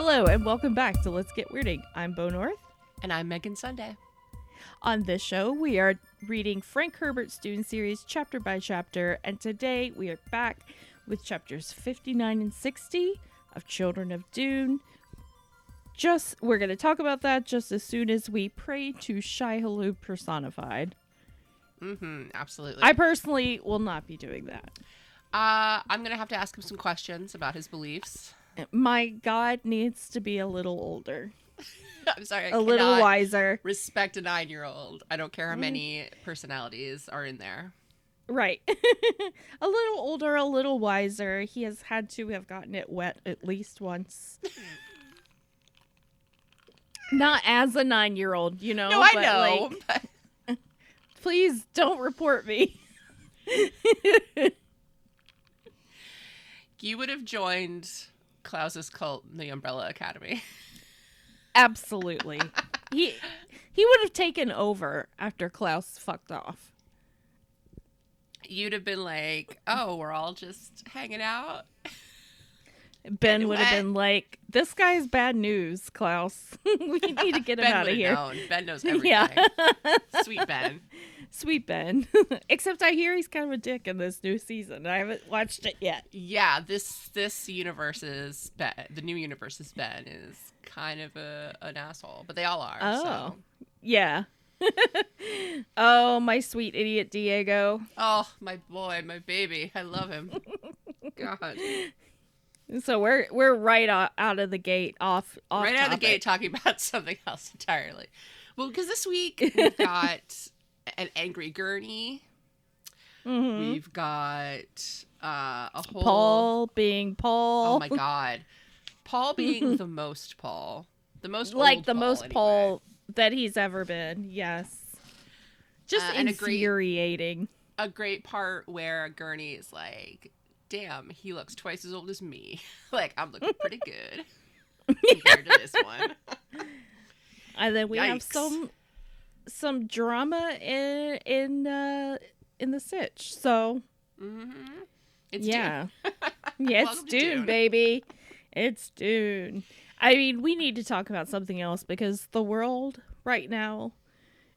Hello and welcome back to Let's Get Weirding. I'm Bo North. And I'm Megan Sunday. On this show, we are reading Frank Herbert's Dune series chapter by chapter, and today we are back with chapters 59 and 60 of Children of Dune. Just we're going to talk about that just as soon as we pray to Shai-Hulud personified. Mm-hmm. Absolutely. I personally will not be doing that. uh, I'm gonna have to ask him some questions about his beliefs. My God needs to be a little older, I'm sorry. I a little wiser. Respect a nine-year-old. I don't care how mm. many personalities are in there. Right. a little older, a little wiser. He has had to have gotten it wet at least once. Not as a nine year old, you know. No, I know. like, but please don't report me. you would have joined Klaus's cult in the Umbrella Academy. Absolutely. he he would have taken over after Klaus fucked off. You'd have been like, "Oh, we're all just hanging out." Ben would have been like, This guy's bad news, Klaus. we need to get him out of here. known. Ben knows everything. Yeah. Sweet Ben. Sweet Ben. Except I hear he's kind of a dick in this new season. I haven't watched it yet. Yeah, this this universe's Ben, the new universe's Ben is kind of a an asshole, but they all are. Oh. So. Yeah. oh, my sweet idiot Diego. Oh, my boy, my baby, I love him. God, So we're we're right out of the gate off off right out of the gate talking about something else entirely. Well, because this week we've got an angry gurney. Mhm. We've got uh, a whole. Paul being Paul. Oh my God, Paul being the most Paul, the most like the Paul, most anyway. Paul that he's ever been. Yes. Just Uh, and a great- infuriating. a great part where Gurney is like, "Damn, he looks twice as old as me. like I'm looking pretty good compared to this one." And then we have some some drama in in uh in the sietch. So hmm It's yeah. Dune. yeah, it's Dune, Dune. baby. It's Dune. I mean, we need to talk about something else because the world right now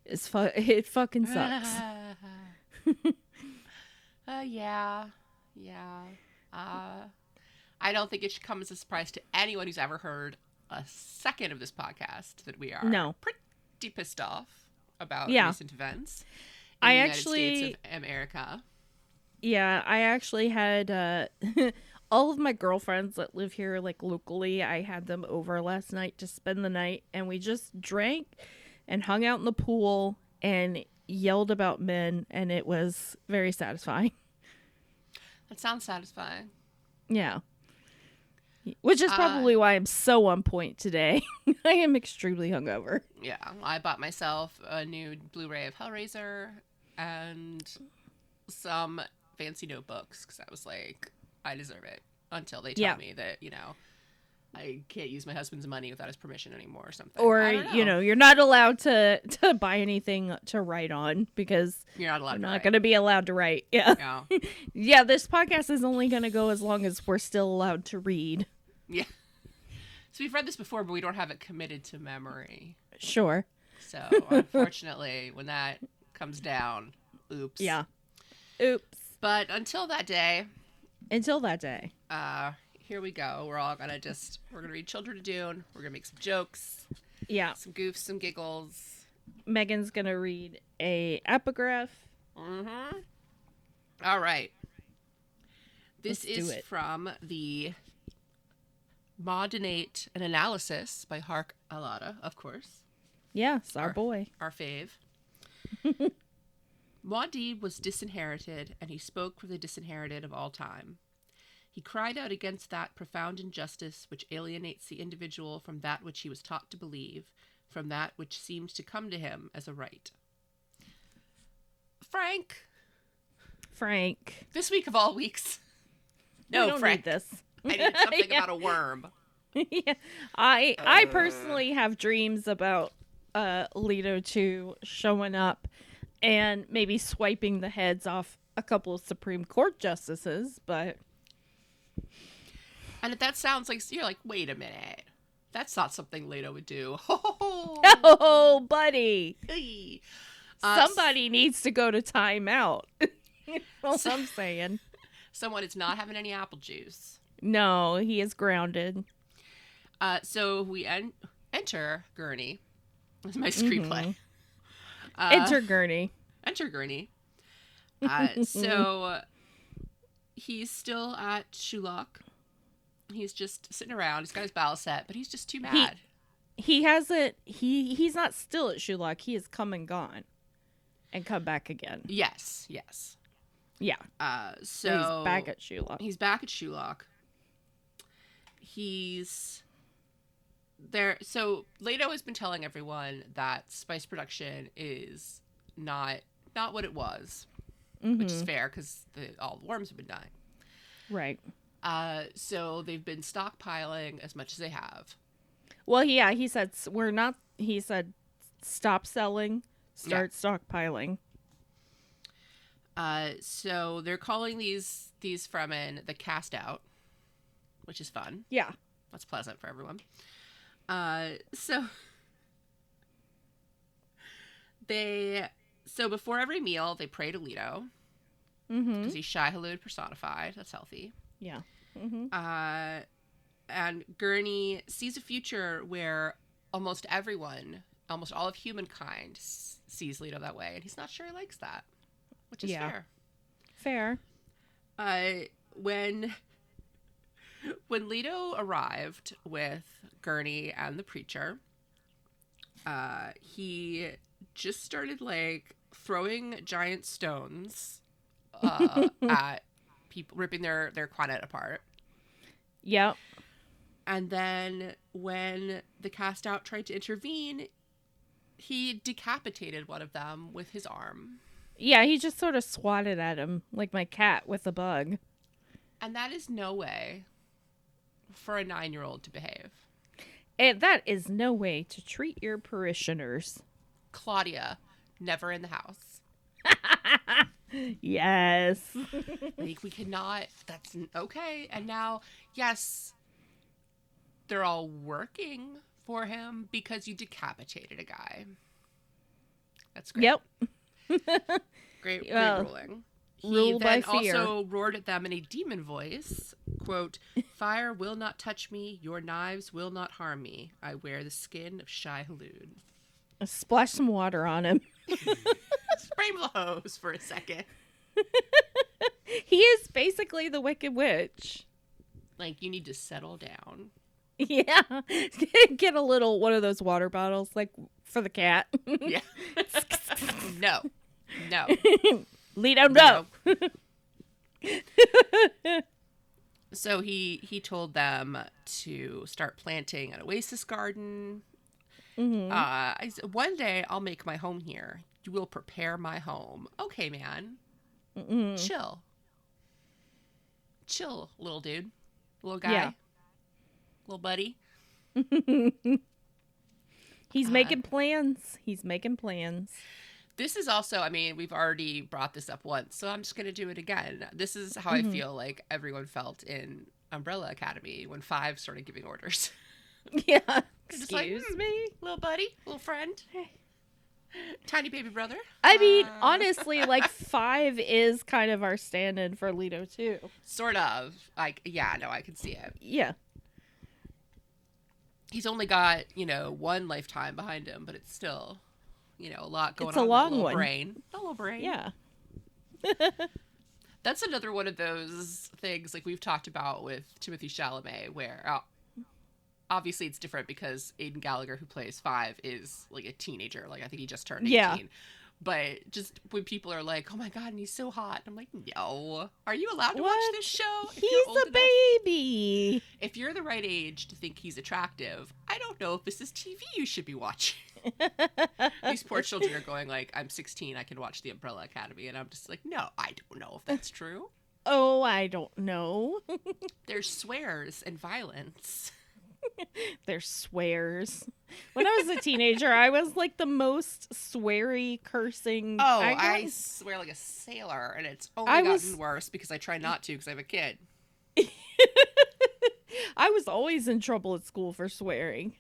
is fu- it fucking sucks. uh, yeah, yeah. Uh, I don't think it should come as a surprise to anyone who's ever heard a second of this podcast that we are No. pretty pissed off about Yeah. recent events. I actually- America. Yeah, I actually had uh all of my girlfriends that live here like locally, I had them over last night to spend the night and we just drank and hung out in the pool and yelled about men and it was very satisfying. That sounds satisfying. Yeah. Which is Uh, probably why I'm so on point today. I am extremely hungover. Yeah, I bought myself a new Blu-ray of Hellraiser and some fancy notebooks because I was like, I deserve it. Until they tell Yeah. me that you know I can't use my husband's money without his permission anymore or something. Or don't you know, you're not allowed to to buy anything to write on because you're not allowed. Not write. going to be allowed to write. Yeah. Yeah, Yeah, this podcast is only going to go as long as we're still allowed to read. yeah. So we've read this before, but we don't have it committed to memory. Sure. So unfortunately, when that comes down, oops. Yeah. Oops. But until that day, Until that day. uh, here we go. We're all gonna just we're gonna read Children of Dune. We're gonna make some jokes, Yeah. some goofs, some giggles. Megan's to read a epigraph. Mm-hmm. All right. This Let's do is from the Modinate an Analysis by Harq al-Ada, of course, Yes, our Our- boy. our fave. Muad'Dib was disinherited, and he spoke for the disinherited of all time. He cried out against that profound injustice which alienates the individual from that which he was taught to believe, from that which seems to come to him as a right. Frank, Frank. this week of all weeks. we No, don't Frank. need this. I need something Yeah. about a worm. yeah. I I Uh. personally have dreams about uh Leto 2 showing up and maybe swiping the heads off a couple of Supreme Court justices, but And if that sounds like you're like, wait a minute. That's not something Leto would do. Oh, buddy. Uh, Somebody needs to go to timeout. That's all So- I'm saying. Someone is not having any apple juice. No, he is grounded. Uh, so we en- enter Gurney. That's my screenplay. Uh, Enter Gurney. enter Gurney. Uh, so he's still at Shuloch. He's just sitting around. He's got his battle set, but he's just too mad. He hasn't. He he's not still at Shuloch. He has come and gone, and come back again. yes, yes. Yeah. Uh, so So he's back at Shuloch. He's back at Shuloch. He's there. So Leto has been telling everyone that spice production is not not what it was, which is Mhm. fair because all the worms have been dying. Right. Uh, so they've been stockpiling as much as they have. Well, yeah. He said we're not. He said stop selling, start stockpiling. Uh, so they're calling these these Fremen the cast out, which is fun. Yeah. That's pleasant for everyone. Uh, so they so before every meal they pray to Leto Mm-hmm. because he's Shai-Hulud personified. That's healthy. Yeah. Mm-hmm. Uh, and Gurney sees a future where almost everyone, almost all of humankind, s- sees Leto that way, and he's not sure he likes that, which is Yeah. fair. Fair. uh, when when Leto arrived with Gurney and the preacher, uh, he just started like throwing giant stones uh, at people, ripping their their qanat apart. Yep. And then when the cast out tried to intervene, he decapitated one of them with his arm. Yeah. He just sort of swatted at him like my cat with a bug. And that is no way for a nine year old to behave. And that is no way to treat your parishioners. Claudia, never in the house. Yes. Like, we cannot, that's okay. And now, yes, they're all working for him because you decapitated a guy. That's great. yep. Great, great Well, ruling. He then also roared at them in a demon voice, quote, Fire will not touch me, your knives will not harm me. I wear the skin of Shai-Hulud. Splash some water on him. Spray him a hose for a second. He is basically the Wicked Witch. Like, you need to settle down. Yeah. Get a little one of those water bottles, like for the cat. Yeah. no. No. Leto, no. So he he told them to start planting an oasis garden. Mhm. Uh, I one day I'll make my home here. You will prepare my home. Okay, man. Mm-mm. Chill. Chill, little dude, little guy, Yeah. little buddy. He's Uh, making plans. He's making plans. This is also, I mean, we've already brought this up once, so I'm just going to do it again. This is how I Mhm. feel like everyone felt in Umbrella Academy when Five started giving orders. Yeah. Just like, Excuse "Hmm, me. little buddy, little friend, tiny baby brother. I mean, Uh, honestly, like five is kind of our stand-in for Leto II. Sort of. Like, yeah, no, I can see it. Yeah. He's only got, you know, one lifetime behind him, but it's still, you know, a lot going It's a on. in that long little one. Brain. A little brain. Yeah. That's another one of those things like we've talked about with Timothée Chalamet, where uh, obviously it's different because Aidan Gallagher, who plays Five, is like a teenager. Like I think he just turned 18. Yeah. But just when people are like, "Oh my god, and he's so hot," I'm like, "No, are you allowed to What? watch this show? If He's a enough- baby. If you're the right age to think he's attractive, I don't know if this is TV you should be watching." These poor children are going like, "I'm 16, I can watch The Umbrella Academy," and I'm just like, "No, I don't know if that's true." Oh, I don't know. There's swears and violence. There's swears. When I was a teenager, I was like the most sweary, cursing. Oh, I I, swear like a sailor, and it's only I gotten was- worse because I try not to because I have a kid. I was always in trouble at school for swearing.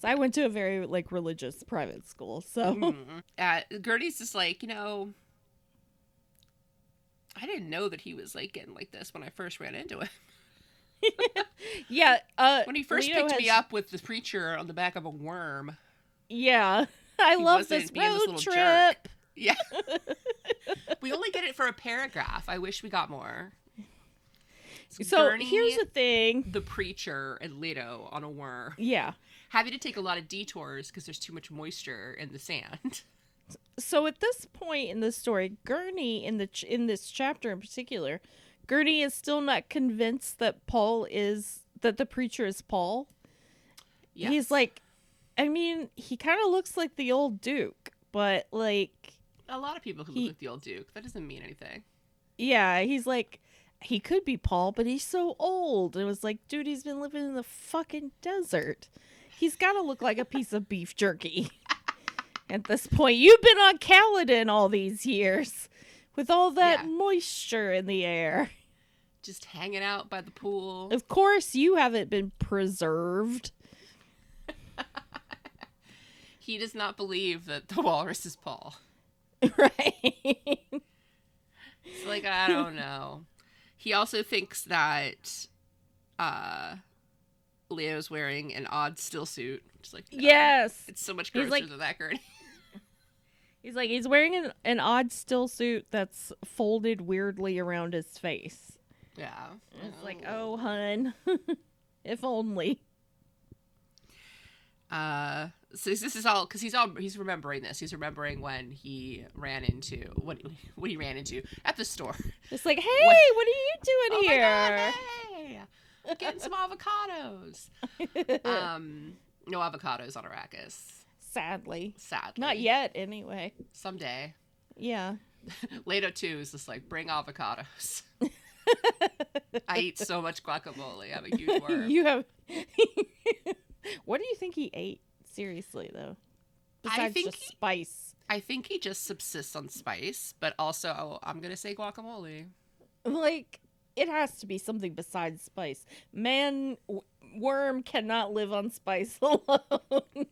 So I went to a very like religious private school. So Mhm. Uh, Gertie's just like, you know, I didn't know that he was like getting like this when I first ran into him. Yeah, uh When he first picked me up with the preacher on the back of a worm. Yeah. I love this being this road trip. jerk. Yeah. we only get it for a paragraph. I wish we got more. It's So Gurney, here's the thing. the preacher and Leto on a worm, Yeah. having to take a lot of detours because there's too much moisture in the sand. So at this point in the story, Gurney in the ch- in this chapter in particular, Gurney is still not convinced that Paul is that the preacher is Paul. Yes. He's like, I mean, he kind of looks like the old Duke, but like, a lot of people who he- look like the old Duke. That doesn't mean anything. yeah, he's like, he could be Paul, but he's so old. It was like, dude, he's been living in the fucking desert. He's got to look like a piece of beef jerky. At this point, you've been on Caladan all these years with all that Yeah. moisture in the air. Just hanging out by the pool. Of course, you haven't been preserved. He does not believe that the walrus is Paul. right? It's like I don't know. He also thinks that uh Leto's wearing an odd still suit. Just like no, yes. it's so much grosser like- than that. He's like he's wearing an, an odd still suit that's folded weirdly around his face. Yeah. It's like, oh, hun, if only. Uh, so this is all because he's all he's remembering this. He's remembering when he ran into what what he ran into at the store. It's like, hey, what, are you doing Oh my here? God, hey, getting some avocados. Um, no avocados on Arrakis. Sadly, Sadly, not yet. Anyway, Someday. yeah. Leto II is just like bring avocados. I eat so much guacamole. I'm a huge worm. you have. what do you think he ate? Seriously, though. I Besides think just he- spice. I think he just subsists on spice, but also oh, I'm gonna say guacamole. Like it has to be something besides spice. Man, w- worm cannot live on spice alone.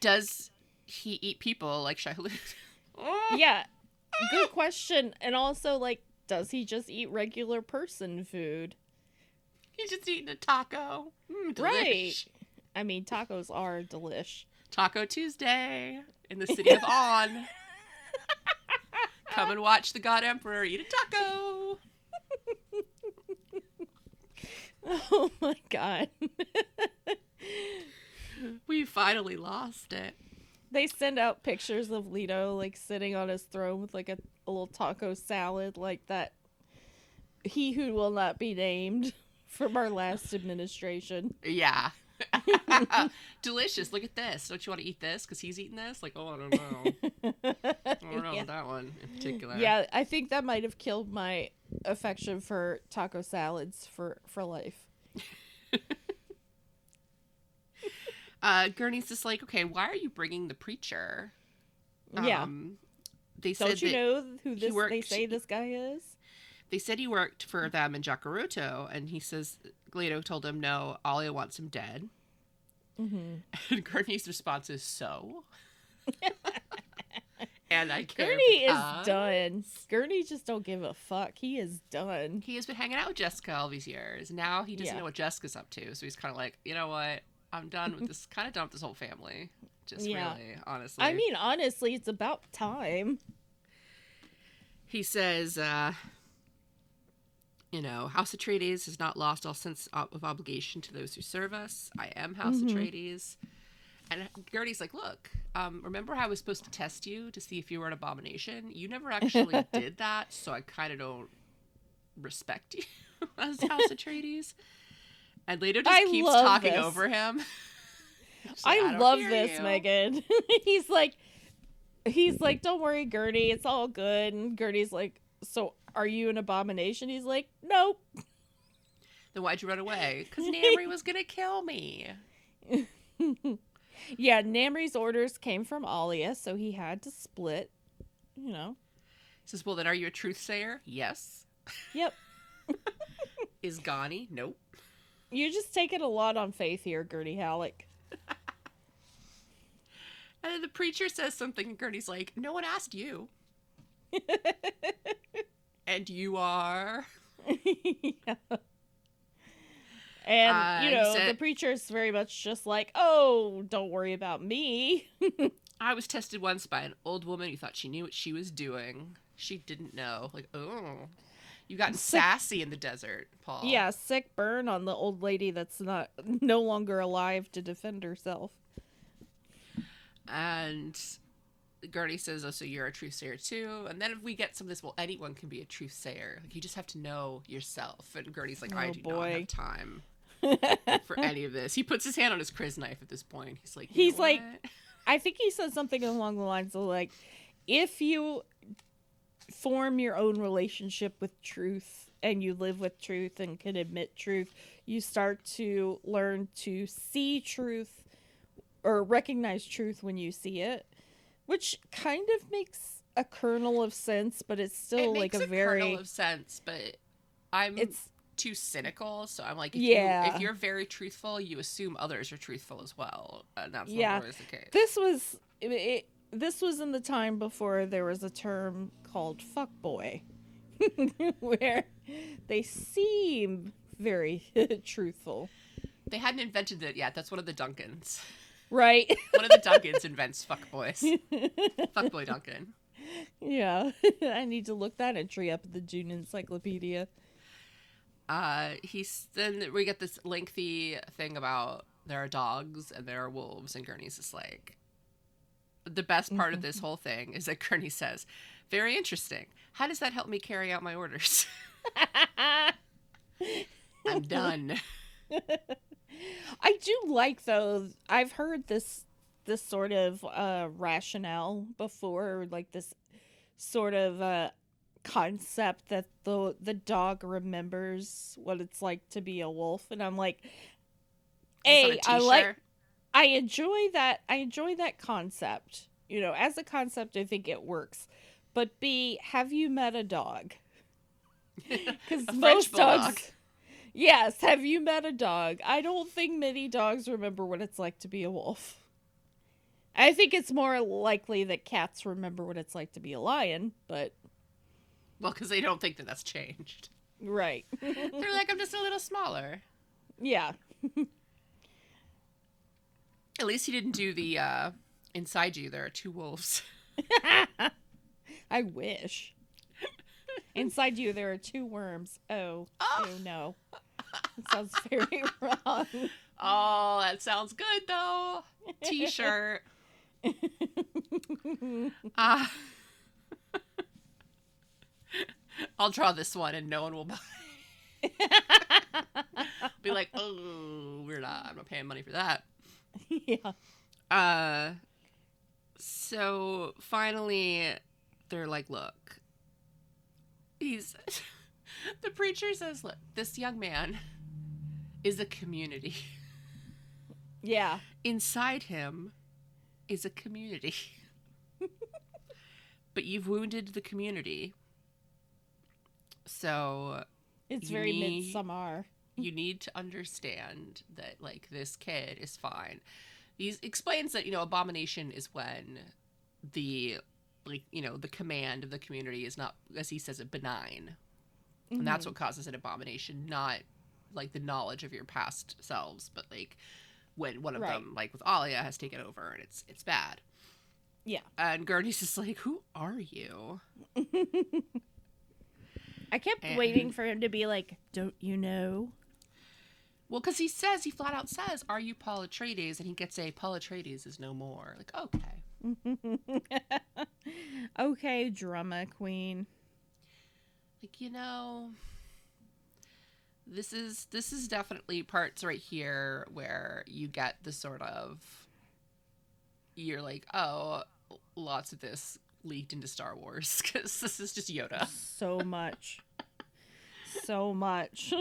Does he eat people like Shai-Hulud? yeah, good question. And also, like, does he just eat regular person food? He's just eating a taco. Mm, Right. I mean, tacos are delish. Taco Tuesday in the city of On. Come and watch the God Emperor eat a taco. Oh my god. We finally lost it. They send out pictures of Leto like sitting on his throne with like a, a little taco salad like that he who will not be named from our last administration. Yeah. Delicious. Look at this. Don't you want to eat this? Because he's eating this? Like, oh, I don't know. I don't know Yeah. that one in particular. Yeah, I think that might have killed my affection for taco salads for for life. Uh, Gurney's just like, okay, why are you bringing the preacher? yeah. Um, they said Don't you know who this they say this guy is? they said he worked for them in Jacurutu, and he says Gledo told him no, Alia wants him dead. Mm-hmm. And Gurney's response is so. and I care. Gurney because is done. Gurney just don't give a fuck. He is done. He has been hanging out with Jessica all these years. Now he doesn't Yeah. know what Jessica's up to, so he's kind of like, you know what? I'm done with this. kind of done with this whole family. Just Yeah. really, honestly. I mean, honestly, it's about time. he says, uh, you know, House Atreides has not lost all sense of obligation to those who serve us. I am House Mhm. Atreides. And Gertie's like, look, um, remember how I was supposed to test you to see if you were an abomination? You never actually did that, so I kind of don't respect you as House Atreides. And Leto just I keeps talking this. over him. Like, I, don't love this, you." Megan. he's like, he's like, don't worry, Gertie, it's all good. And Gertie's like, so are you an abomination? He's like, nope. Then why'd you run away? Because Namri was going to kill me. yeah, Namri's orders came from Alia, so he had to split. You know. He says, well, then are you a truth sayer? Yes. Yep. Is Ghani? Nope. You just take it a lot on faith here, Gertie Halleck. And then the preacher says something, and Gertie's like, No one asked you. and you are. yeah. And Uh, you know, said- the preacher's very much just like, "Oh, don't worry about me." I was tested once by an old woman who thought she knew what she was doing. She didn't know. Like, oh. You got Sick- sassy in the desert, Paul. Yeah, sick burn on the old lady that's not no longer alive to defend herself. And Gertie says, Oh, so you're a truth sayer too. And then if we get some of this, well, anyone can be a truth sayer. Like, you just have to know yourself. And Gertie's like, I Oh, do not have time for any of this. He puts his hand on his crysknife at this point. He's like, "You He's like-? I think he said something along the lines of like, if you form your own relationship with truth and you live with truth and can admit truth, you start to learn to see truth or recognize truth when you see it, which kind of makes a kernel of sense, but it's still it like makes a, very kernel of sense, but I'm it's too cynical. So I'm like, if Yeah. you, if you're very truthful, you assume others are truthful as well, and that's Yeah. always the case. this was it, it, this was in the time before there was a term called fuckboy where they seem very truthful They hadn't invented it yet. That's one of the Duncans. right One of the Duncans invents fuckboys. Fuckboy Duncan. yeah i need to look that entry up in the Dune encyclopedia Uh, he's then we get this lengthy thing about there are dogs and there are wolves, and Gurney's just like. The best part of this whole thing is that Gurney says, "Very interesting. How does that help me carry out my orders?" I'm done. i do like though i've heard this this sort of uh rationale before like this sort of uh concept that the the dog remembers what it's like to be a wolf and i'm like Is a that a i like i enjoy that i enjoy that concept you know as a concept i think it works but b have you met a dog because most dogs yes have you met a dog i don't think many dogs remember what it's like to be a wolf i think it's more likely that cats remember what it's like to be a lion but Well, because they don't think that that's changed. right They're like, I'm just a little smaller. yeah At least he didn't do the uh, inside you. There are two wolves. I wish. Inside you, there are two worms. Oh, Oh. oh no. That sounds very wrong. Oh, that sounds good though. T-shirt. Ah. I'll draw this one and no one will buy. Be like, oh, we're not. I'm not paying money for that. yeah. Uh, so finally, they're like, look, he's. the preacher says, look, this young man is a community. Yeah. Inside him is a community. but you've wounded the community. So It's very need- midsummer. you need to understand that like this kid is fine. He explains that you know abomination is when the like you know the command of the community is not as he says it benign, and mm-hmm. that's what causes an abomination, not like the knowledge of your past selves, but like when one of Right. them like with Alia has taken over and it's it's bad. Yeah. And Gurney's just like, who are you? I kept And- waiting for him to be like, "Don't you know?" Well, because he says he flat out says, "Are you Paul Atreides?" And he gets a Paul Atreides is no more. Like, okay. okay, drama queen. like you know this is this is definitely parts right here where you get the sort of you're like oh lots of this leaked into star wars because this is just yoda So much. so much.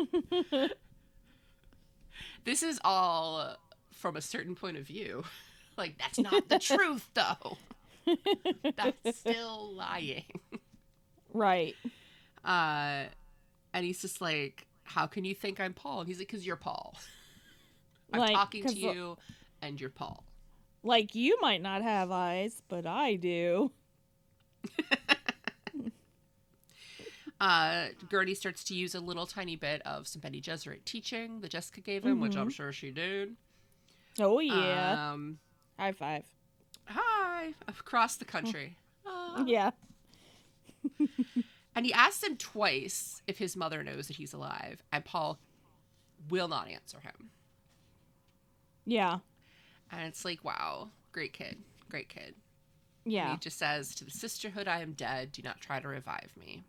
this is all from a certain point of view like that's not the truth though that's still lying right. uh and he's just like how can you think I'm Paul? And he's like, because you're Paul. I'm Like, talking to you, and you're Paul. Like you might not have eyes, but I do. Uh, Gertie starts to use a little tiny bit of some Bene Gesserit teaching that Jessica gave him, which I'm sure she did. Oh yeah. Um, High five. hi, across the country. Ah. Yeah. And he asks him twice if his mother knows that he's alive, and Paul will not answer him. Yeah. And it's like, wow, great kid, great kid. And Yeah. he just says, To the sisterhood, I am dead. Do not try to revive me.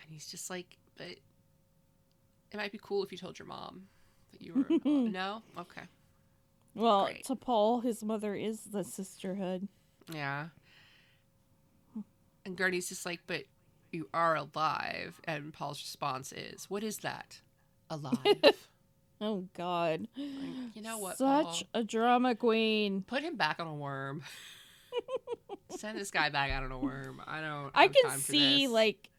And he's just like, But it might be cool if you told your mom that you were. no? Okay. Well, Great. to Paul, his mother is the sisterhood. Yeah. And Gertie's just like, But you are alive. And Paul's response is, What is that? Alive. Oh God. Like, you know what, Such Paul? a drama queen. Put him back on a worm. Send this guy back out on a worm. I don't. I can see this. like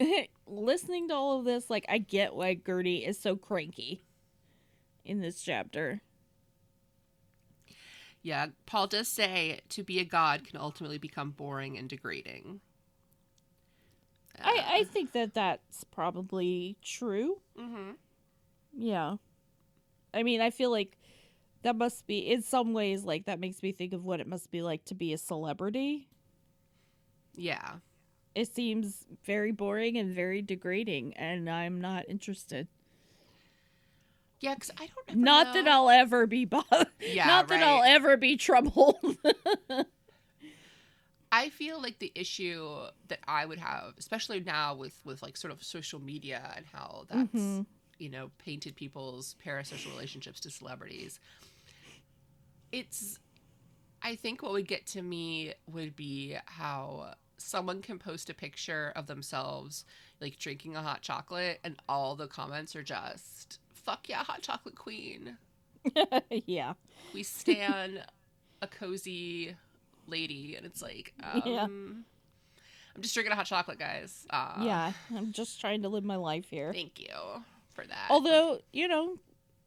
listening to all of this, like I get why Gertie is so cranky in this chapter. Yeah, Paul does say to be a god can ultimately become boring and degrading. I, I think that that's probably true. hmm Yeah. I mean, I feel like that must be, in some ways, like that makes me think of what it must be like to be a celebrity. Yeah. It seems very boring and very degrading, and I'm not interested. Yeah, because I don't. Not that I'll ever be bothered. Yeah, not that I'll ever be troubled. I feel like the issue that I would have, especially now with with like sort of social media and how that's Mhm. you know painted people's parasocial relationships to celebrities. It's, I think what would get to me would be how someone can post a picture of themselves like drinking a hot chocolate and all the comments are just fuck yeah hot chocolate queen yeah. we stand a cozy lady and it's like um, Yeah. i'm just drinking a hot chocolate guys uh, yeah. I'm just trying to live my life here. thank you for that Although, you know,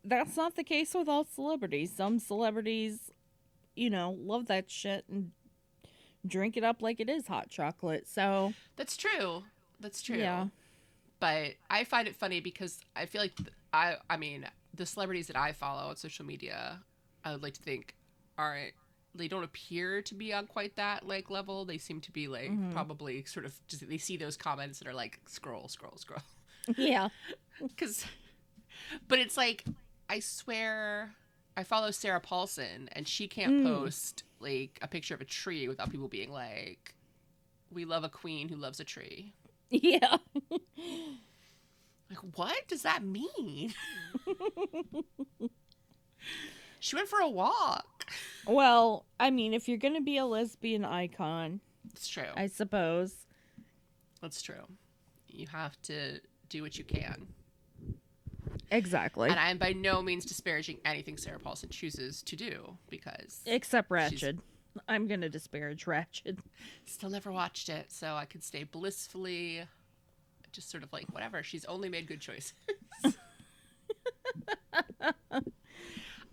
that's not the case with all celebrities. Some celebrities, you know, love that shit and drink it up like it is hot chocolate. So, that's true that's true Yeah. but i find it funny because i feel like i i mean the celebrities that i follow on social media i would like to think aren't they don't appear to be on quite that like level they seem to be like Mhm. probably sort of just they see those comments and are like scroll scroll scroll yeah. because but it's like i swear i follow sarah paulson and she can't Mm. post like a picture of a tree without people being like we love a queen who loves a tree Yeah. Like what does that mean she went for a walk Well, I mean, if you're going to be a lesbian icon, it's true I suppose. that's true you have to do what you can Exactly. and i am by no means disparaging anything sarah paulson chooses to do because Except Ratched. I'm going to disparage Ratched. Still never watched it, so I could stay blissfully just sort of like whatever. She's only made good choices.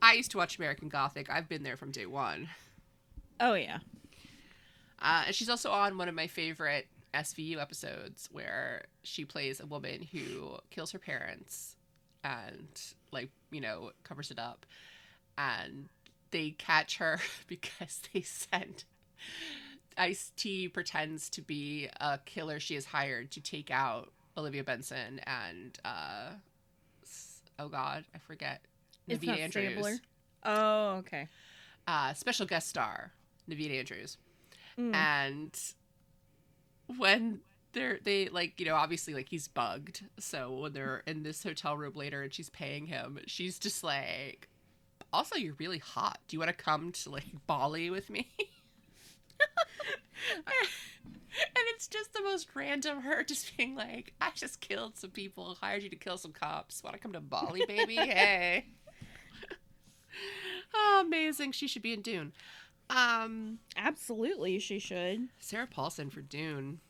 I used to watch American Gothic. I've been there from day one. Oh, yeah. Uh, and she's also on one of my favorite SVU episodes where she plays a woman who kills her parents and, like, you know, covers it up. And they catch her because they send Ice T pretends to be a killer she has hired to take out Olivia Benson and, uh, oh God, I forget. It's not Andrews. Oh, okay. uh, special guest star Naveen Andrews, Mm. and when they're they like you know obviously like he's bugged, so when they're in this hotel room later and she's paying him, she's just like, also you're really hot. Do you want to come to like Bali with me? and it's just the most random her just being like, I just killed some people, hired you to kill some cops. Want to come to Bali, baby? hey. oh, amazing. She should be in Dune. Um, Absolutely, she should. Sarah Paulson for Dune.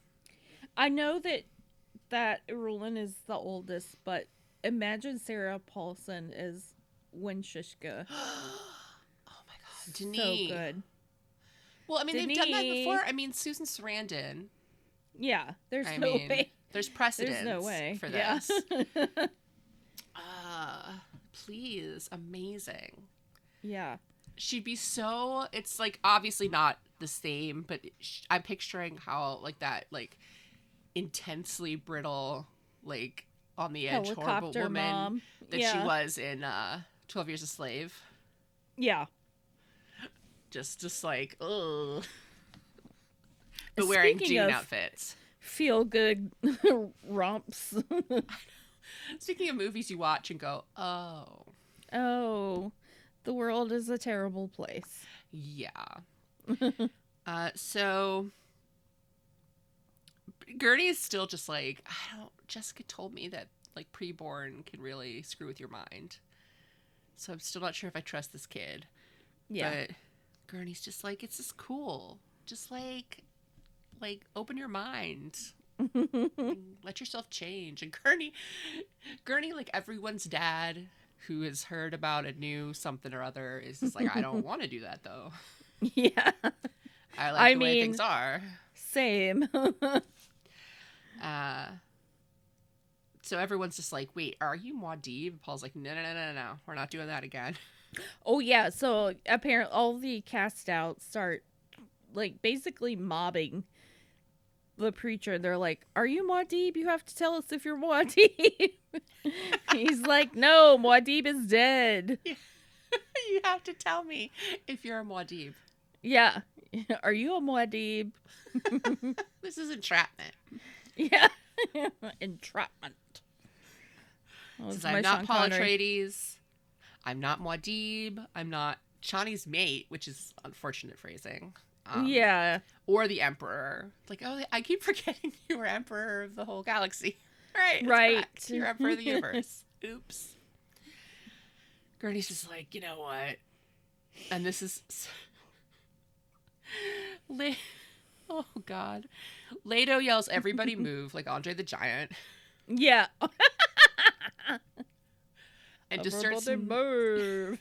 I know that that Irulan is the oldest, but imagine Sarah Paulson as Wensicia. oh my god, So good. Well, I mean, they've done that before. I mean, Susan Sarandon. Yeah, there's I no mean, way. there's precedence There's no way for Yeah. this. uh, please, amazing. yeah. She'd be so. It's like obviously not the same, but sh- I'm picturing how like that like intensely brittle, like on the edge, horrible woman mom. that yeah. she was in uh, Twelve Years a Slave. Yeah. Just, just like, oh But wearing Speaking jean outfits. Feel good romps. Speaking of movies you watch and go, oh, oh, the world is a terrible place. yeah. uh, so Gurney is still just like, I don't. Jessica told me that like preborn can really screw with your mind. So I'm still not sure if I trust this kid. Yeah. But Gurney's just like, it's just cool. Just like, like open your mind. let yourself change. And Gurney, Gurney, like everyone's dad who has heard about a new something or other, is just like, I don't want to do that though. yeah. I like I the way mean- things are. Same. Uh, so everyone's just like, wait, are you Muad'Dib? Paul's like, no, no, no, no, no, we're not doing that again. Oh yeah. So apparently, all the cast outs start like basically mobbing the preacher. They're like, "Are you Muad'Dib? You have to tell us if you're Muad'Dib." He's like, "No, Muad'Dib is dead." you have to tell me if you're a Muad'Dib. Yeah. Are you a Muad'Dib? This is entrapment. Yeah. Entrapment. Says, I'm not Sean Paul Connery. Atreides. I'm not Muad'Dib. I'm not Chani's mate, which is unfortunate phrasing. Um, yeah. Or the Emperor. It's Like, oh, I keep forgetting you were Emperor of the whole galaxy. Right. Right. You're Emperor of the universe. Oops. Gurney's just like, you know what? And this is. Le- oh, God. Leto yells, everybody move, like Andre the Giant. Yeah. And just starts move.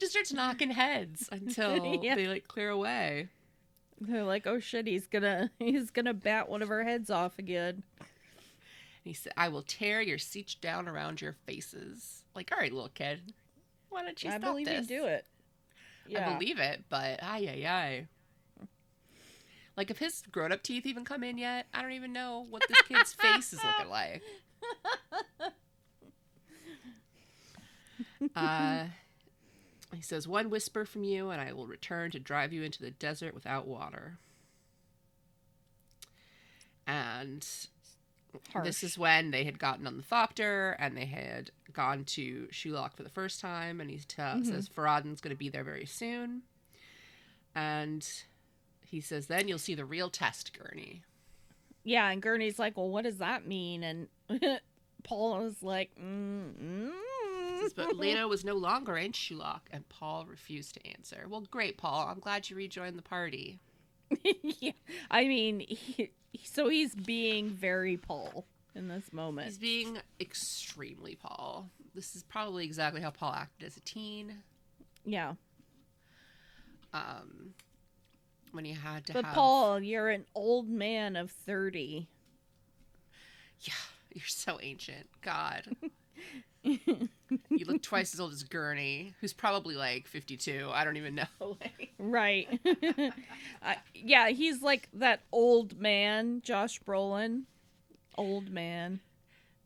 just starts knocking heads until Yeah. they like clear away. They're like, oh shit, he's gonna he's gonna bat one of our heads off again. And He said, "I will tear your sietch down around your faces." Like, all right, little kid, why don't you I stop believe this? you do it. I believe it, but ay ay ay. Like, if his grown-up teeth even come in yet, I don't even know what this kid's face is looking like. Uh, he says, "One whisper from you, and I will return to drive you into the desert without water." And this is when they had gotten on the Thopter and they had gone to Shuloch for the first time. And he t- Mhm. says Farad'n's going to be there very soon. And he says, then you'll see the real test, Gurney. Yeah, and Gurney's like, well, what does that mean? And Paul was like, mm, But Leto was no longer in Shuloch, and Paul refused to answer. Well, great, Paul. I'm glad you rejoined the party. yeah. I mean, he, so he's being very Paul in this moment. He's being extremely Paul. This is probably exactly how Paul acted as a teen. Yeah. Um, when he had to But have. Paul, you're an old man of 30. Yeah, you're so ancient. God. you look twice as old as Gurney, who's probably like 52. I don't even know. Right. uh, yeah, he's like that old man, Josh Brolin. Old man.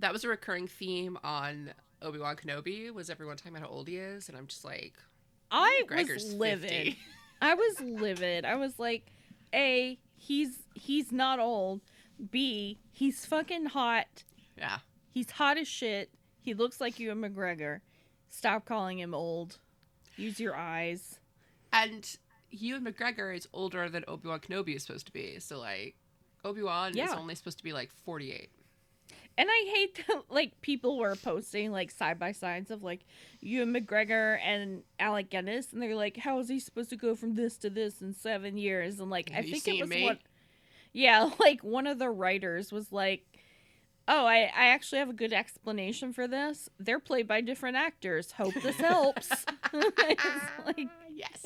that was a recurring theme on Obi Wan Kenobi. Was everyone talking about how old he is? And I'm just like, I Gregor's was livid. I was livid. I was like, A, he's he's not old. B, he's fucking hot. Yeah. He's hot as shit. He looks like Ewan McGregor. Stop calling him old. Use your eyes. And Ewan McGregor is older than Obi Wan Kenobi is supposed to be. So like, Obi Wan is only supposed to be like 48. And I hate that like people were posting like side by sides of like Ewan McGregor and Alec Guinness, and they're like, "How is he supposed to go from this to this in seven years?" And like, I Have you think it was me? what, yeah, like one of the writers was like, Oh, I, I actually have a good explanation for this. They're played by different actors. Hope this helps. it's ah, like yes.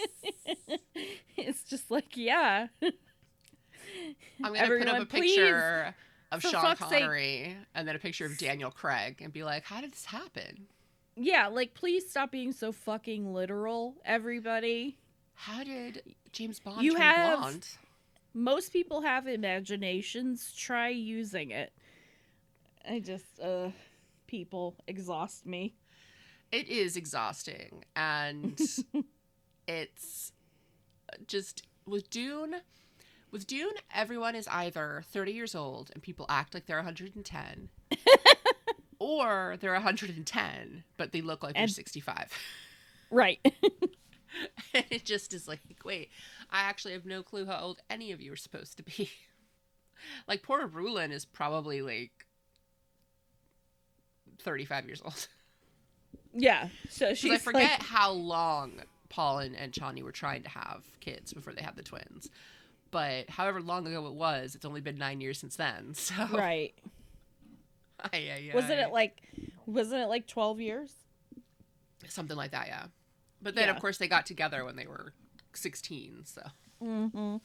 it's just like yeah. I'm gonna put up a picture of for Sean fuck's sake. Connery and then a picture of Daniel Craig and be like, "How did this happen? Yeah, like please stop being so fucking literal, everybody. How did James Bond You turn have- blonde?" Most people have imaginations. Try using it. I just uh people exhaust me. It is exhausting, and it's just with Dune. With Dune, everyone is either 30 years old and people act like they're 110, or they're 110 but they look like they're 65. Right. and it just is like, wait, I actually have no clue how old any of you are supposed to be. like poor Irulan is probably like 35 years old. yeah. So she's I forget like, how long Paul and, and Chani were trying to have kids before they had the twins. But however long ago it was, it's only been nine years since then. So right. Ay, ay, Wasn't it like wasn't it like 12 years? something like that? Yeah. But then Yeah. of course they got together when they were sixteen. So Mhm.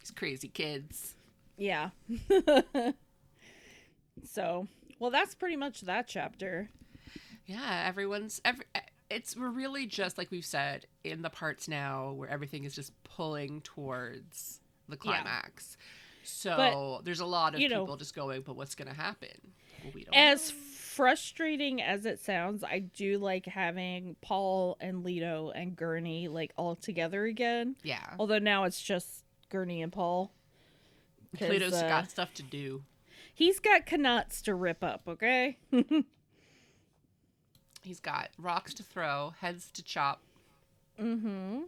these crazy kids. Yeah. so, well that's pretty much that chapter. Yeah, everyone's every. It's we're really just like we've said in the parts now where everything is just pulling towards the climax. Yeah. So there's a lot of you know- people just going, but what's going to happen? Well, we don't. As know." frustrating as it sounds, I do like having Paul and Leto and Gurney like all together again. yeah, Although now it's just Gurney and Paul. Leto's uh, got stuff to do. He's got qanats to rip up, okay? He's got rocks to throw, heads to chop. mm-hmm.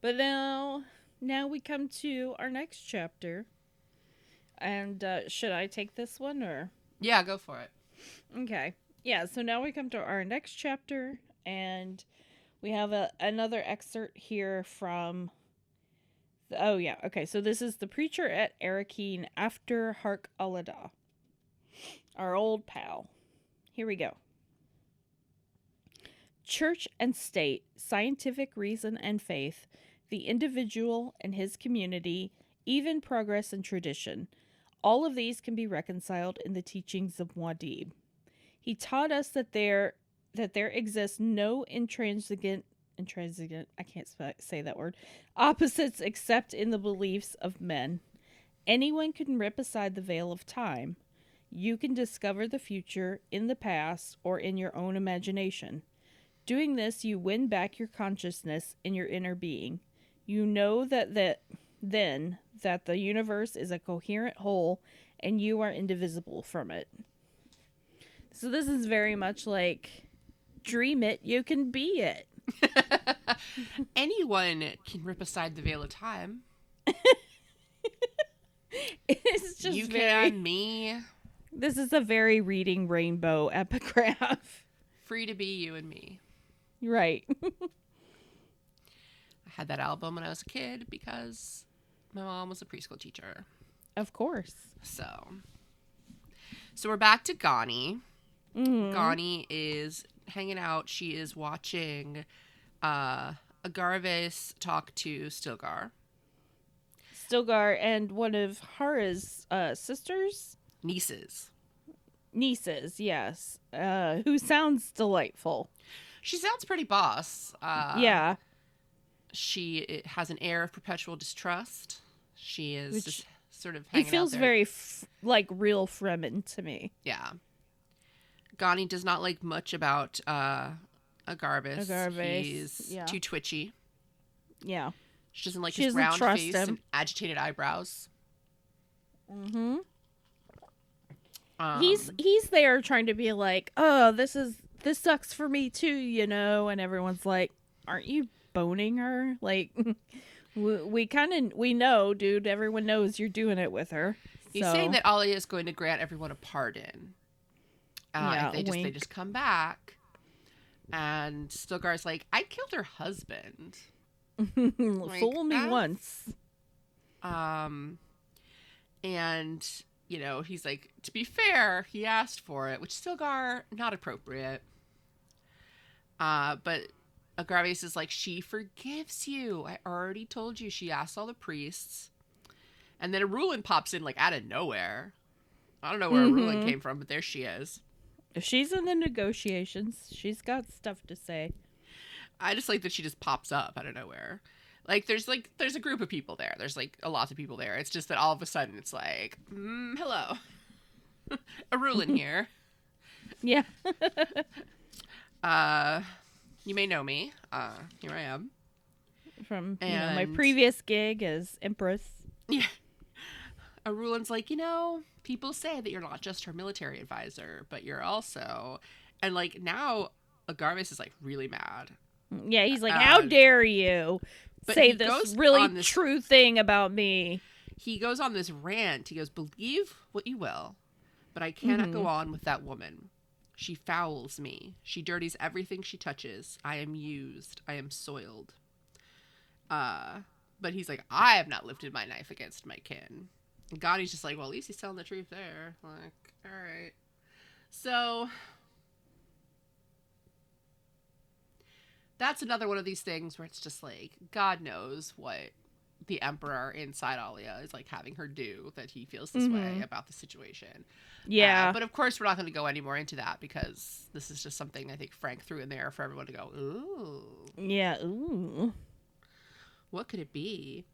But now now we come to our next chapter. And uh, should I take this one or Yeah, go for it. Okay. Yeah, so now we come to our next chapter and we have a, another excerpt here from Oh yeah, okay. So this is the preacher at Arakeen after Harq al-Ada. Our old pal. Here we go. Church and state, scientific reason and faith, the individual and his community, even progress and tradition. All of these can be reconciled in the teachings of Muad'Dib. He taught us that there that there exists no intransigent intransigent I can't sp- say that word opposites except in the beliefs of men. Anyone can rip aside the veil of time. You can discover the future in the past or in your own imagination. Doing this, you win back your consciousness in your inner being. You know that that then that the universe is a coherent whole and you are indivisible from it. So this is very much like dream it, you can be it. Anyone can rip aside the veil of time. It's just you very can, me. This is a very reading rainbow epigraph. Free to be you and me. right. I had that album when I was a kid because my mom was a preschool teacher. of course. So, so we're back to Gani. Mhm. Gani is hanging out. She is watching uh, Agarves talk to Stilgar. Stilgar and one of Harah's uh, sisters, Nieces. nieces, yes, uh, who sounds delightful. She sounds pretty boss. Uh, yeah, She it has an air of perpetual distrust. She is Which- just sort of he hanging out feels very f- like real Fremen to me. Yeah. Gani does not like much about uh. Agarves, He's yeah. too twitchy. Yeah. She doesn't like She his doesn't round face him. and agitated eyebrows. Mm-hmm. Um, he's he's there trying to be like, oh, this is this sucks for me too, you know, and everyone's like, aren't you boning her? Like, we, we kind of we know, dude. Everyone knows you're doing it with her. He's so- saying that Ali is going to grant everyone a pardon. Uh, Yeah, they just they just come back. And Stilgar's like, I killed her husband. fool me once. Um, and you know, he's like, to be fair, he asked for it, which Stilgar, not appropriate. Uh, but Agravius is like, she forgives you. I already told you she asked all the priests. And then Irulan pops in like out of nowhere. I don't know where Mhm. Irulan came from, but there she is. If she's in the negotiations, she's got stuff to say. I just like that she just pops up out of nowhere. Like there's like there's a group of people there. There's like a lot of people there. It's just that all of a sudden it's like, mm, hello, Irulan here. Yeah. Uh, you may know me. Uh, here I am. From you know, my previous gig as Empress. Yeah. Irulan's like, you know, people say that you're not just her military advisor, but you're also, and like now, Agarves is like really mad. Yeah, he's like, How Uh, dare you say this really this- true thing about me? He goes on this rant. He goes, "Believe what you will, but I cannot go on with that woman. She fouls me. She dirties everything she touches. I am used. I am soiled." Uh, but he's like, "I have not lifted my knife against my kin." Gani's just like, "Well, at least he's telling the truth there." Like, all right. So that's another one of these things where it's just like God knows what the emperor inside Alia is like having her do that he feels this way Mhm. about the situation. Yeah. Uh, but of course, we're not going to go any more into that because this is just something I think Frank threw in there for everyone to go, ooh, yeah. Ooh. what could it be?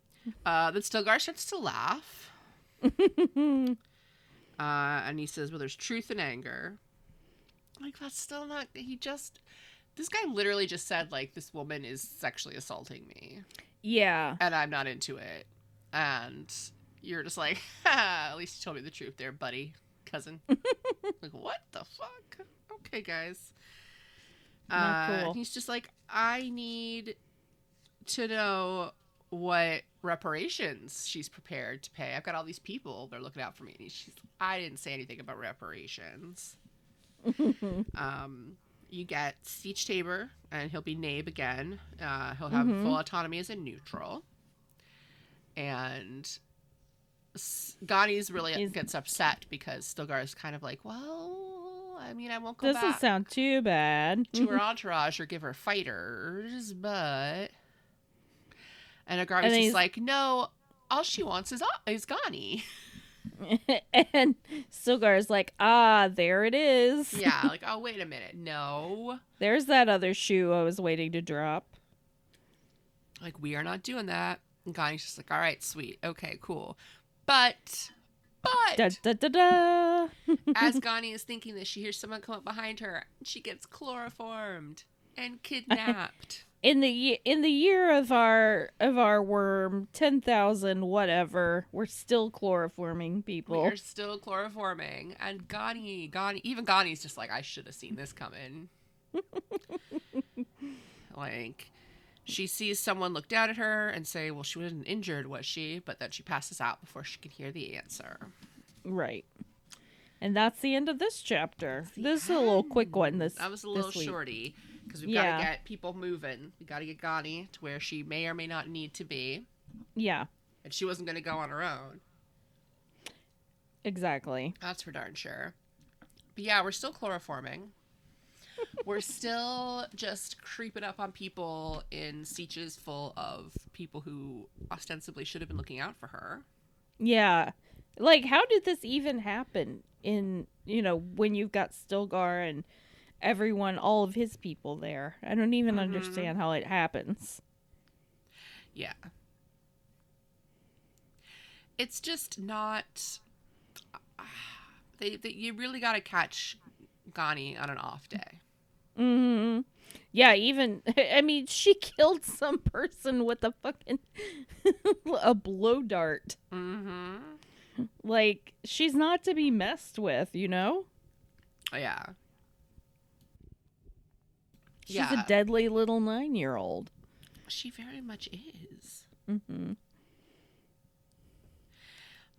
Uh, then Stilgar starts to laugh. Uh, and he says, well, there's truth and anger. Like, that's still not, he just, this guy literally just said, like, this woman is sexually assaulting me. yeah. and I'm not into it. And you're just like, "Ha, at least you told me the truth there, buddy, cousin. like, what the fuck? Okay, guys. Uh, cool. he's just like, I need to know what reparations she's prepared to pay. I've got all these people they're looking out for me. And she's, I didn't say anything about reparations. um, you get Sietch Tabr, and he'll be Naib again. Uh, he'll have Mhm. full autonomy as a neutral. And Gani's really Is- gets upset because Stilgar is kind of like, well, I mean, I won't go Doesn't back sound too bad. to her entourage or give her fighters, but and Agarves And is like, no, all she wants is is Gani. and Stilgar's like, ah, there it is. yeah, like, oh wait a minute, no, There's that other shoe I was waiting to drop. like we are not doing that. And Gani's just like, all right, sweet, okay, cool, but but Da da da da. as Gani is thinking this, she hears someone come up behind her. She gets chloroformed and kidnapped. In the in the year of our of our worm, ten thousand whatever, we're still chloroforming people. We're still chloroforming, and Gani, Gani, even Gani's just like, I should have seen this coming. like, she sees someone look down at her and say, "Well, she wasn't injured, was she?" But then she passes out before she can hear the answer. Right. And that's the end of this chapter. This is a little quick one. This That was a little shorty because we've Yeah. got to get people moving. We got to get Gani to where she may or may not need to be, Yeah, and she wasn't going to go on her own. exactly. That's for darn sure. But yeah, we're still chloroforming. we're still just creeping up on people in sietches full of people who ostensibly should have been looking out for her. Yeah. Like how did this even happen in, you know, when you've got Stilgar and everyone all of his people there? I don't even Mhm. understand how it happens. Yeah. It's just not. They, they you really got to catch Gani on an off day. Mhm. Yeah, even I mean, she killed some person with a fucking a blow dart. Mm-hmm. Like she's not to be messed with, you know? Yeah. She's Yeah. a deadly little 9-year-old. She very much is. Mm-hmm.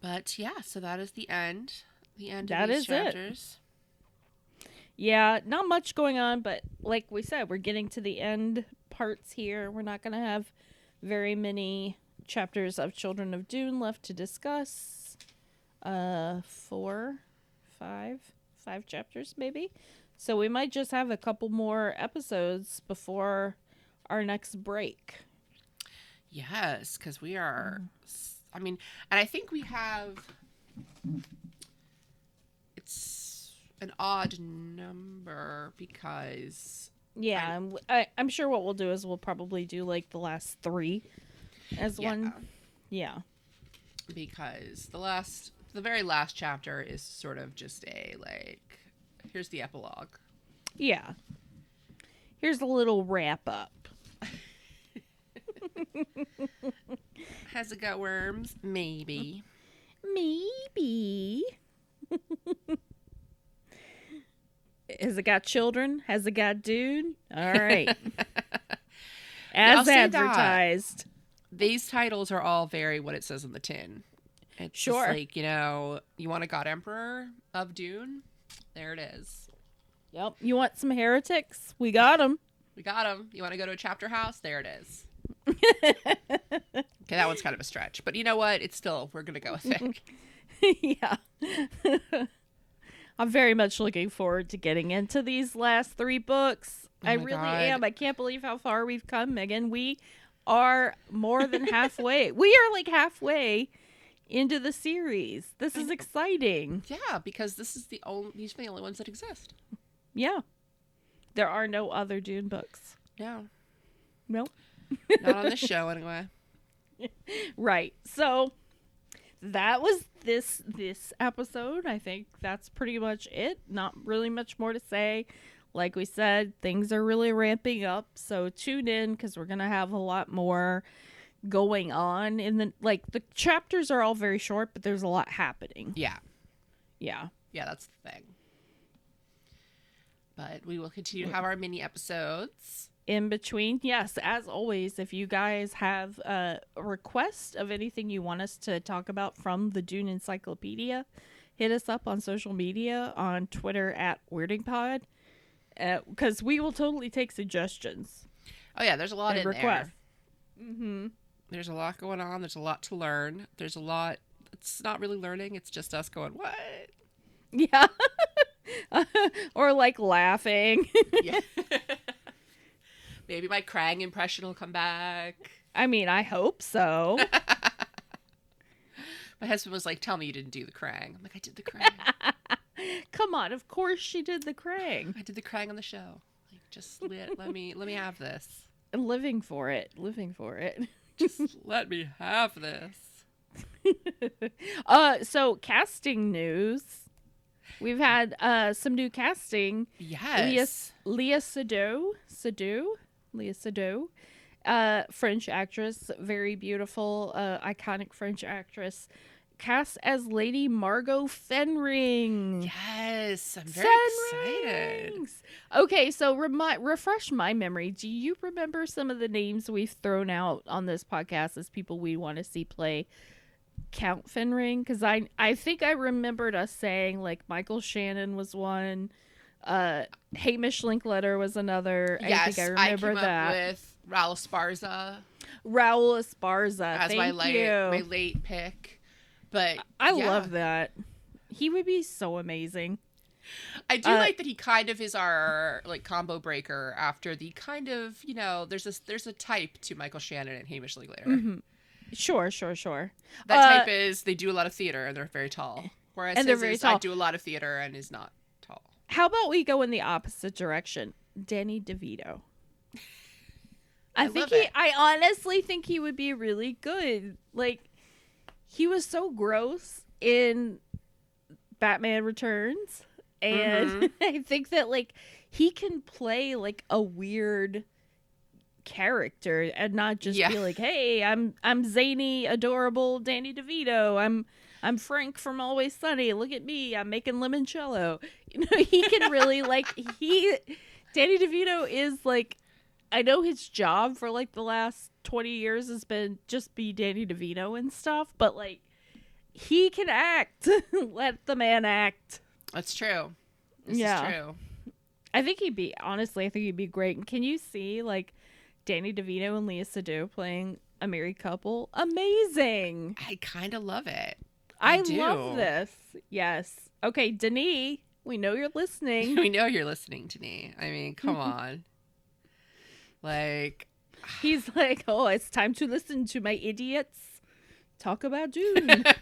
But yeah, so that is the end. The end That of these is it. Yeah, not much going on, but like we said, we're getting to the end parts here. We're not going to have very many chapters of Children of Dune left to discuss. uh four, five, five chapters maybe. So we might just have a couple more episodes before our next break. Yes, because we are. Mm. I mean, and I think we have. It's an odd number because Yeah, and w- I, am sure what we'll do is we'll probably do like the last three as yeah, one. Yeah. because the last, the very last chapter is sort of just a like, here's the epilogue. Yeah. Here's a little wrap up. Has it got worms? Maybe. Maybe. Has it got children? Has it got dude? All right. As advertised. These titles are all very what it says on the tin. It's Sure. like you know, you want a God Emperor of Dune. There it is. Yep. You want some heretics? We got them. We got them. You want to go to a chapter house? There it is. okay, that one's kind of a stretch, but you know what? It's still we're gonna go with it. yeah. I'm very much looking forward to getting into these last three books. Oh I really God. am. I can't believe how far we've come, Megan. We are more than halfway. we are like halfway into the series. This is exciting. yeah, because this is the only these are the only ones that exist. Yeah. There are no other Dune books. No, Nope. not on this show anyway. Right. So that was this this episode. I think that's pretty much it. Not really much more to say. Like we said, things are really ramping up. So tune in cuz we're going to have a lot more going on in the like the chapters are all very short, but there's a lot happening. Yeah, Yeah. yeah, that's the thing. But we will continue to have our mini episodes. in between. Yes, as always, if you guys have uh, a request of anything you want us to talk about from the Dune Encyclopedia, hit us up on social media on Twitter at WeirdingPod because we will totally take suggestions Oh yeah, there's a lot and in requests. there. Mm-hmm. There's a lot going on. There's a lot to learn. There's a lot. It's not really learning. It's just us going what? Yeah. or like laughing. Yeah. Maybe my Krang impression will come back. I mean, I hope so. My husband was like, "Tell me you didn't do the Krang." I'm like, "I did the Krang. Come on, of course she did the Krang. I did the Krang on the show. Like, just let, let me let me have this. Living for it. Living for it. Just let me have this." uh so casting news. We've had uh some new casting. Yes. Léa Léa Seydoux, Seydoux, Léa Seydoux, uh French actress, very beautiful, uh iconic French actress, cast as Lady Margot Fenring. Yes. I'm very excited. Okay, so remi- refresh my memory. Do you remember some of the names we've thrown out on this podcast as people we want to see play Count Fenring? Because I I think I remembered us saying like Michael Shannon was one, uh, Hamish Linklater was another. Yes, I think I remember came that. with Raul Sparza Raul Esparza. as Thank my late you. my late pick. But I yeah. love that. He would be so amazing. I do Uh, like that he kind of is our like combo breaker after the kind of you know there's this there's a type to Michael Shannon and Hamish Linklater. Mhm. Sure, sure, sure. That Uh, type is they do a lot of theater and they're very tall. Whereas And they're his very is, I tall. do a lot of theater and is not tall. How about we go in the opposite direction? Danny DeVito. I, I think he it. I honestly think he would be really good. Like he was so gross in Batman Returns and Mm-hmm. I think that like he can play like a weird character and not just Yeah. be like, "Hey, I'm I'm zany, adorable Danny DeVito. I'm I'm Frank from Always Sunny. Look at me. I'm making limoncello." You know, he can really like he Danny DeVito is like I know his job for like the last 20 years has been just be Danny DeVito and stuff, but like he can act. Let the man act. That's true. This Yeah. is true. I think he'd be honestly, I think he'd be great. Can you see like Danny DeVito and Léa Seydoux playing a married couple? Amazing. I kind of love it. I, I love this. Yes. Okay, Denis, we know you're listening. we know you're listening to me. I mean, come on. Like, He's like, oh, it's time to listen to my idiots talk about Dune. that's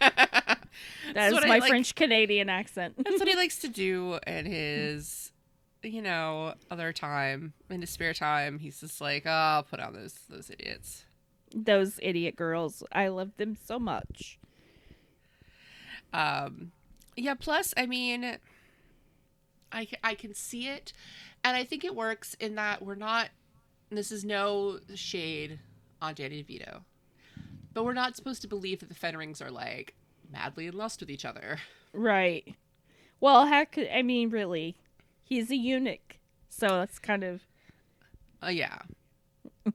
That is what my like- French Canadian accent. That's what he likes to do in his, you know, other time in his spare time. He's just like, oh, I'll put on those those idiots. Those idiot girls. I love them so much. Um, yeah. Plus, I mean, I I can see it, and I think it works in that we're not. This is no shade on Danny DeVito, but we're not supposed to believe that the Fenrings are like madly in lust with each other. Right. Well, heck, I mean, really, he's a eunuch. So that's kind of Uh, yeah.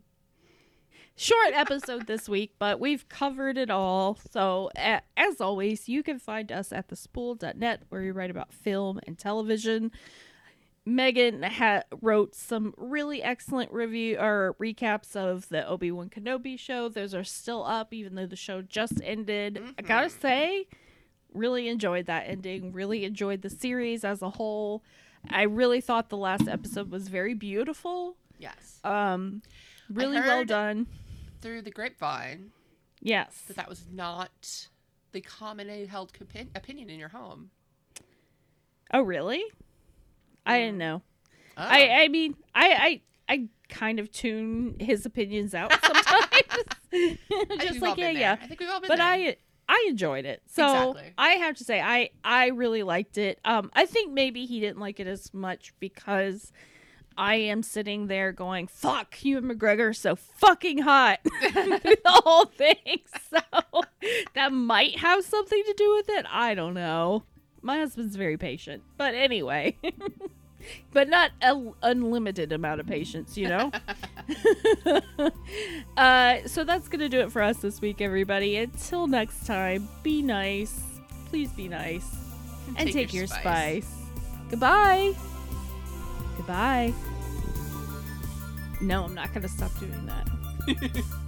short episode this week, but we've covered it all. So, a- as always, you can find us at thespool.net where we write about film and television. Megan ha- wrote some really excellent review or recaps of the Obi Wan Kenobi show. Those are still up, even though the show just ended. I gotta say, really enjoyed that ending. Really enjoyed the series as a whole. I really thought the last episode was very beautiful. Yes. Um, really well done. Through the grapevine, Yes. that that was not the commonly held opinion in your home. Oh, really? I didn't know. Oh. I I mean, I I I kind of tune his opinions out sometimes. Just like yeah, been yeah. I think we've all been But there. I I enjoyed it. So Exactly. I have to say I I really liked it. Um I think maybe he didn't like it as much because I am sitting there going, "Fuck, Ewan McGregor is so fucking hot." the whole thing. So that might have something to do with it. I don't know. My husband's very patient. But anyway, but not an unlimited amount of patience, you know? uh, so that's going to do it for us this week, everybody. Until next time, be nice. Please be nice. And take, your, spice. Goodbye. Goodbye. No, I'm not going to stop doing that.